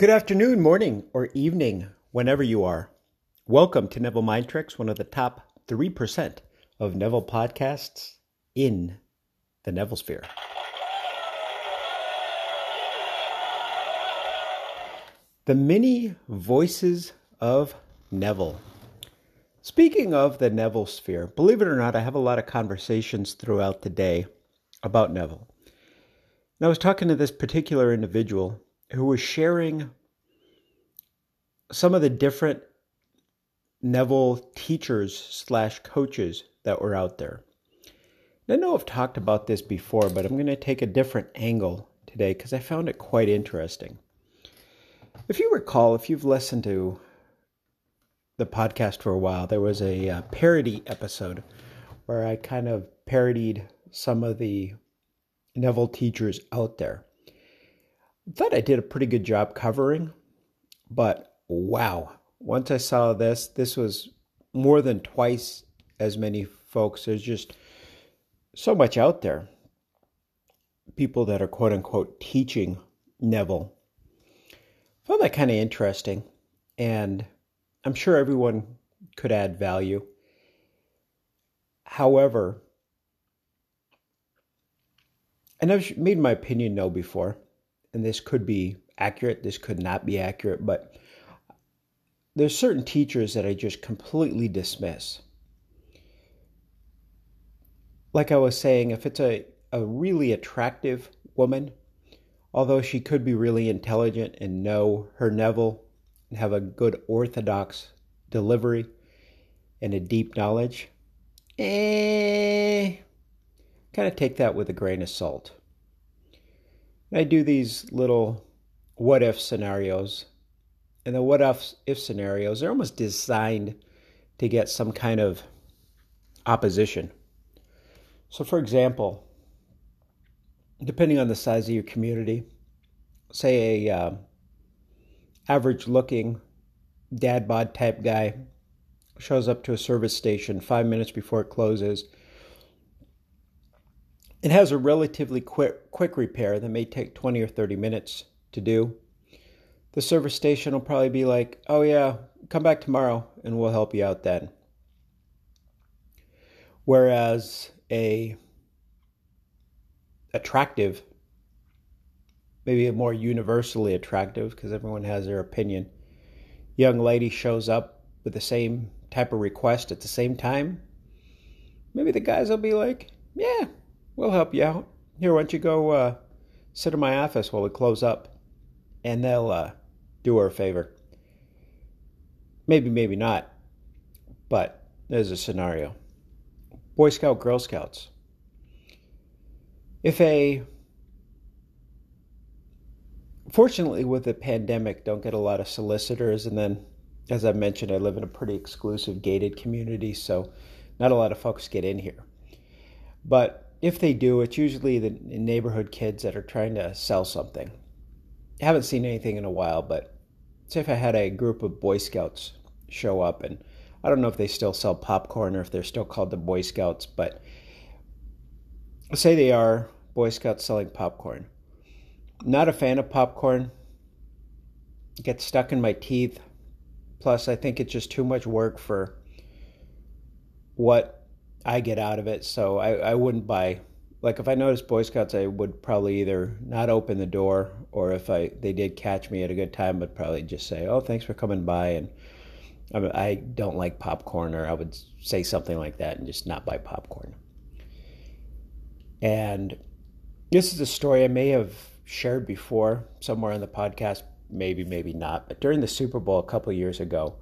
Good afternoon, morning, or evening, whenever you are. Welcome to Neville Mind Tricks, one of the top 3% of Neville podcasts in the Neville Sphere. The many voices of Neville. Speaking of the Neville Sphere, believe it or not, I have a lot of conversations throughout the day about Neville. And I was talking to this particular individual who was sharing some of the different Neville teachers slash coaches that were out there. I know I've talked about this before, but I'm going to take a different angle today because I found it quite interesting. If you recall, if you've listened to the podcast for a while, there was a uh, parody episode where I kind of parodied some of the Neville teachers out there. Thought I did a pretty good job covering, but wow, once I saw this, this was more than twice as many folks. There's just so much out there. People that are quote unquote teaching Neville. Found that kind of interesting. And I'm sure everyone could add value. However, and I've made my opinion known before, and this could be accurate, this could not be accurate, but there's certain teachers that I just completely dismiss. Like I was saying, if it's a, a really attractive woman, although she could be really intelligent and know her Neville and have a good orthodox delivery and a deep knowledge, eh, kind of take that with a grain of salt. I do these little what if scenarios. And the what if, scenarios, they're almost designed to get some kind of opposition. So, for example, depending on the size of your community, say a uh, average looking dad bod type guy shows up to a service station five minutes before it closes it has a relatively quick, quick repair that may take 20 or 30 minutes to do. The service station will probably be like, oh, yeah, come back tomorrow and we'll help you out then. Whereas a attractive, maybe a more universally attractive, because everyone has their opinion, young lady shows up with the same type of request at the same time, maybe the guys will be like, yeah, We'll help you out. Here, why don't you go uh, sit in my office while we close up? And they'll uh, do her a favor. Maybe, maybe not. But there's a scenario Boy Scout, Girl Scouts. If a fortunately with the pandemic don't get a lot of solicitors and then as i mentioned i live in a pretty exclusive gated community so not a lot of folks get in here but if they do, it's usually the neighborhood kids that are trying to sell something. I haven't seen anything in a while, but say if I had a group of Boy Scouts show up, and I don't know if they still sell popcorn or if they're still called the Boy Scouts, but say they are Boy Scouts selling popcorn. Not a fan of popcorn. Gets stuck in my teeth. Plus, I think it's just too much work for what I get out of it. So I, I wouldn't buy like if I noticed Boy Scouts, I would probably either not open the door, or if I they did catch me at a good time, I'd probably just say, "Oh, thanks for coming by," and I, mean, I don't like popcorn, or I would say something like that and just not buy popcorn. And this is a story I may have shared before somewhere on the podcast, maybe, maybe not. But during the Super Bowl a couple years ago,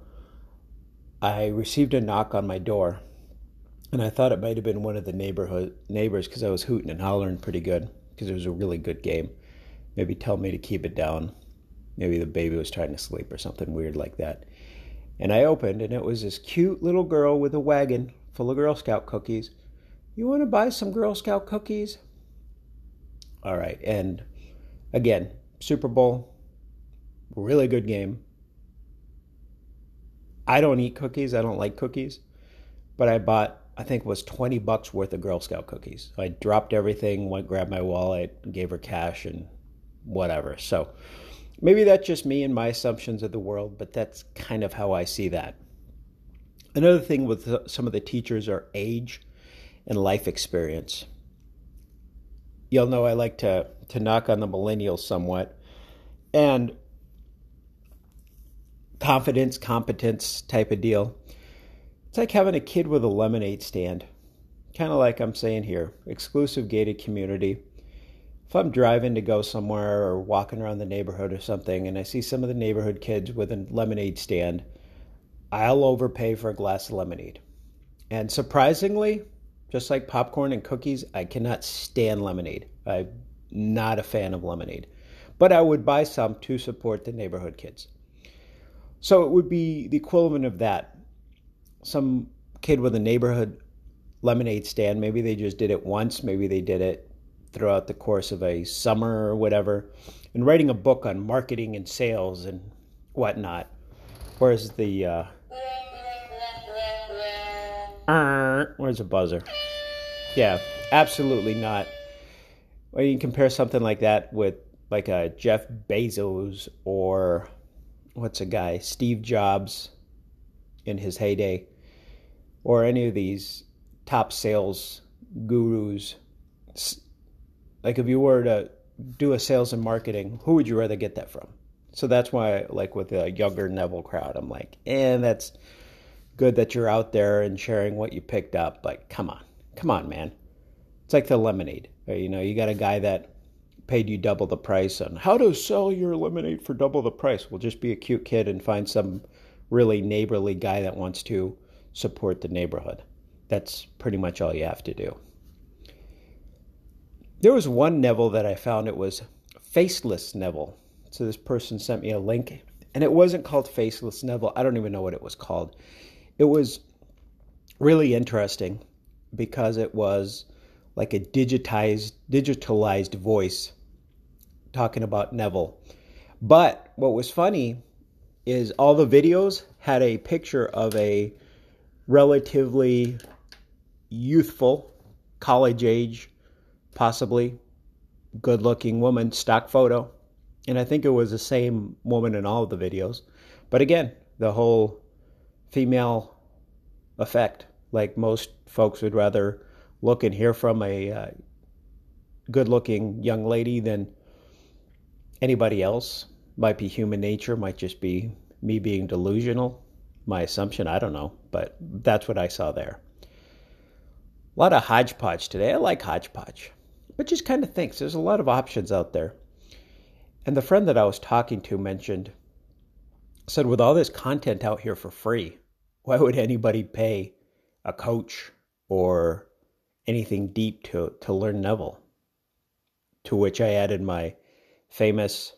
I received a knock on my door and I thought it might have been one of the neighborhood neighbors because I was hooting and hollering pretty good because it was a really good game. Maybe tell me to keep it down. Maybe the baby was trying to sleep or something weird like that. And I opened, and it was this cute little girl with a wagon full of Girl Scout cookies. You want to buy some Girl Scout cookies? All right. And again, Super Bowl, really good game. I don't eat cookies. I don't like cookies. But I bought I think was 20 bucks worth of Girl Scout cookies. I dropped everything, went grabbed my wallet, gave her cash and whatever. So Maybe that's just me and my assumptions of the world, but that's kind of how I see that. Another thing with some of the teachers are age and life experience. You'll know I like to, to knock on the millennials somewhat. And confidence, competence type of deal. It's like having a kid with a lemonade stand. Kind of like I'm saying here exclusive gated community. If I'm driving to go somewhere or walking around the neighborhood or something and I see some of the neighborhood kids with a lemonade stand, I'll overpay for a glass of lemonade. And surprisingly, just like popcorn and cookies, I cannot stand lemonade. I'm not a fan of lemonade. But I would buy some to support the neighborhood kids. So it would be the equivalent of that. Some kid with a neighborhood lemonade stand, maybe they just did it once, maybe they did it throughout the course of a summer or whatever, and writing a book on marketing and sales and whatnot. Where's the uh, where's the buzzer? Yeah, absolutely not. Well, you compare something like that with like a Jeff Bezos or what's a guy, Steve Jobs in his heyday, or any of these top sales gurus. Like if you were to do a sales and marketing, who would you rather get that from? So that's why, like with the younger Neville crowd, I'm like, and eh, that's good that you're out there and sharing what you picked up. But come on, come on, man. It's like the lemonade. You know, you got a guy that paid you double the price on how to sell your lemonade for double the price. Well, just be a cute kid and find some really neighborly guy that wants to support the neighborhood. That's pretty much all you have to do. There was one Neville that I found, it was Faceless Neville. So this person sent me a link, and it wasn't called Faceless Neville. I don't even know what it was called. It was really interesting because it was like a digitized digitalized voice talking about Neville. But what was funny is all the videos had a picture of a relatively youthful, college age, possibly good looking woman, stock photo. And I think it was the same woman in all of the videos. But again, the whole female effect. Like most folks would rather look and hear from a uh, good looking young lady than anybody else. Might be human nature, might just be me being delusional. My assumption, I don't know, but that's what I saw there. A lot of hodgepodge today. I like hodgepodge, but just kind of thinks there's a lot of options out there. And the friend that I was talking to mentioned, said, with all this content out here for free, why would anybody pay a coach or anything deep to, to learn Neville? To which I added my famous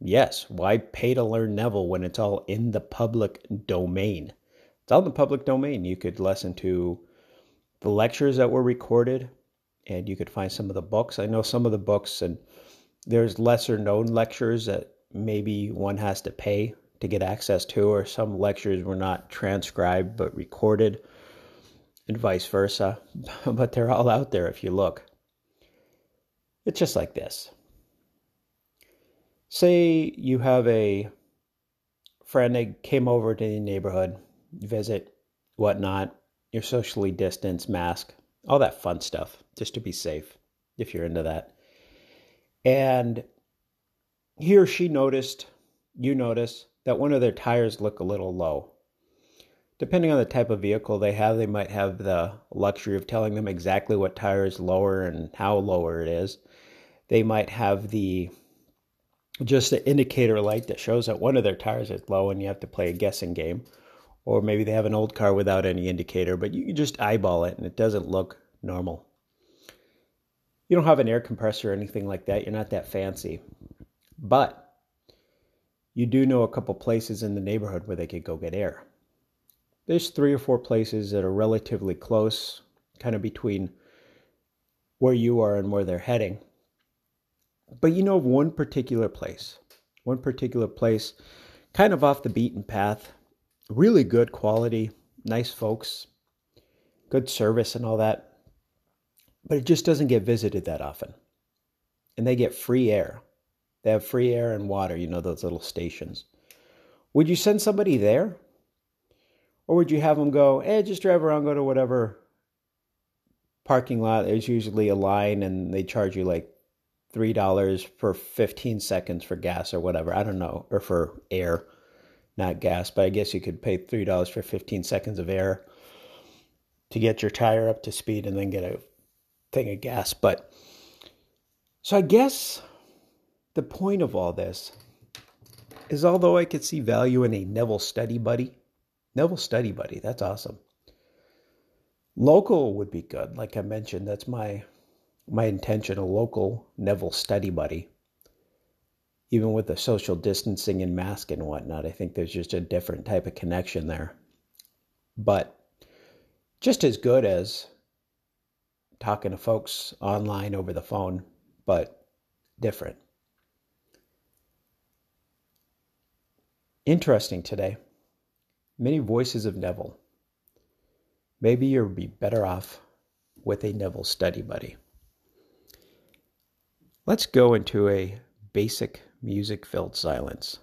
yes, why pay to learn Neville when it's all in the public domain? It's all in the public domain. You could listen to the lectures that were recorded and you could find some of the books. I know some of the books, and there's lesser known lectures that maybe one has to pay to get access to, or some lectures were not transcribed but recorded, and vice versa. but they're all out there if you look. It's just like this say you have a friend that came over to the neighborhood, visit, whatnot, you're socially distanced, mask, all that fun stuff, just to be safe if you're into that. And he or she noticed, you notice, that one of their tires look a little low. Depending on the type of vehicle they have, they might have the luxury of telling them exactly what tire is lower and how lower it is. They might have the just an indicator light that shows that one of their tires is low and you have to play a guessing game. Or maybe they have an old car without any indicator, but you just eyeball it and it doesn't look normal. You don't have an air compressor or anything like that. You're not that fancy. But you do know a couple places in the neighborhood where they could go get air. There's three or four places that are relatively close, kind of between where you are and where they're heading. But you know of one particular place, one particular place, kind of off the beaten path, really good quality, nice folks, good service, and all that. But it just doesn't get visited that often. And they get free air. They have free air and water, you know, those little stations. Would you send somebody there? Or would you have them go, eh, just drive around, go to whatever parking lot? There's usually a line and they charge you like $3 for 15 seconds for gas or whatever. I don't know, or for air, not gas, but I guess you could pay $3 for 15 seconds of air to get your tire up to speed and then get a thing of gas. But so I guess the point of all this is although I could see value in a Neville study buddy, Neville study buddy, that's awesome. Local would be good. Like I mentioned, that's my my intention, a local Neville study buddy. Even with the social distancing and mask and whatnot, I think there's just a different type of connection there. But just as good as talking to folks online over the phone, but different. Interesting today. Many voices of Neville. Maybe you'll be better off with a Neville study buddy. Let's go into a basic music filled silence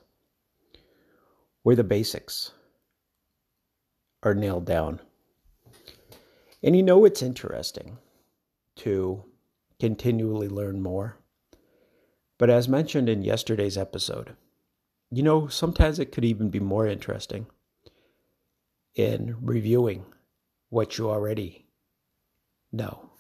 where the basics are nailed down. And you know it's interesting to continually learn more. But as mentioned in yesterday's episode, you know, sometimes it could even be more interesting in reviewing what you already know.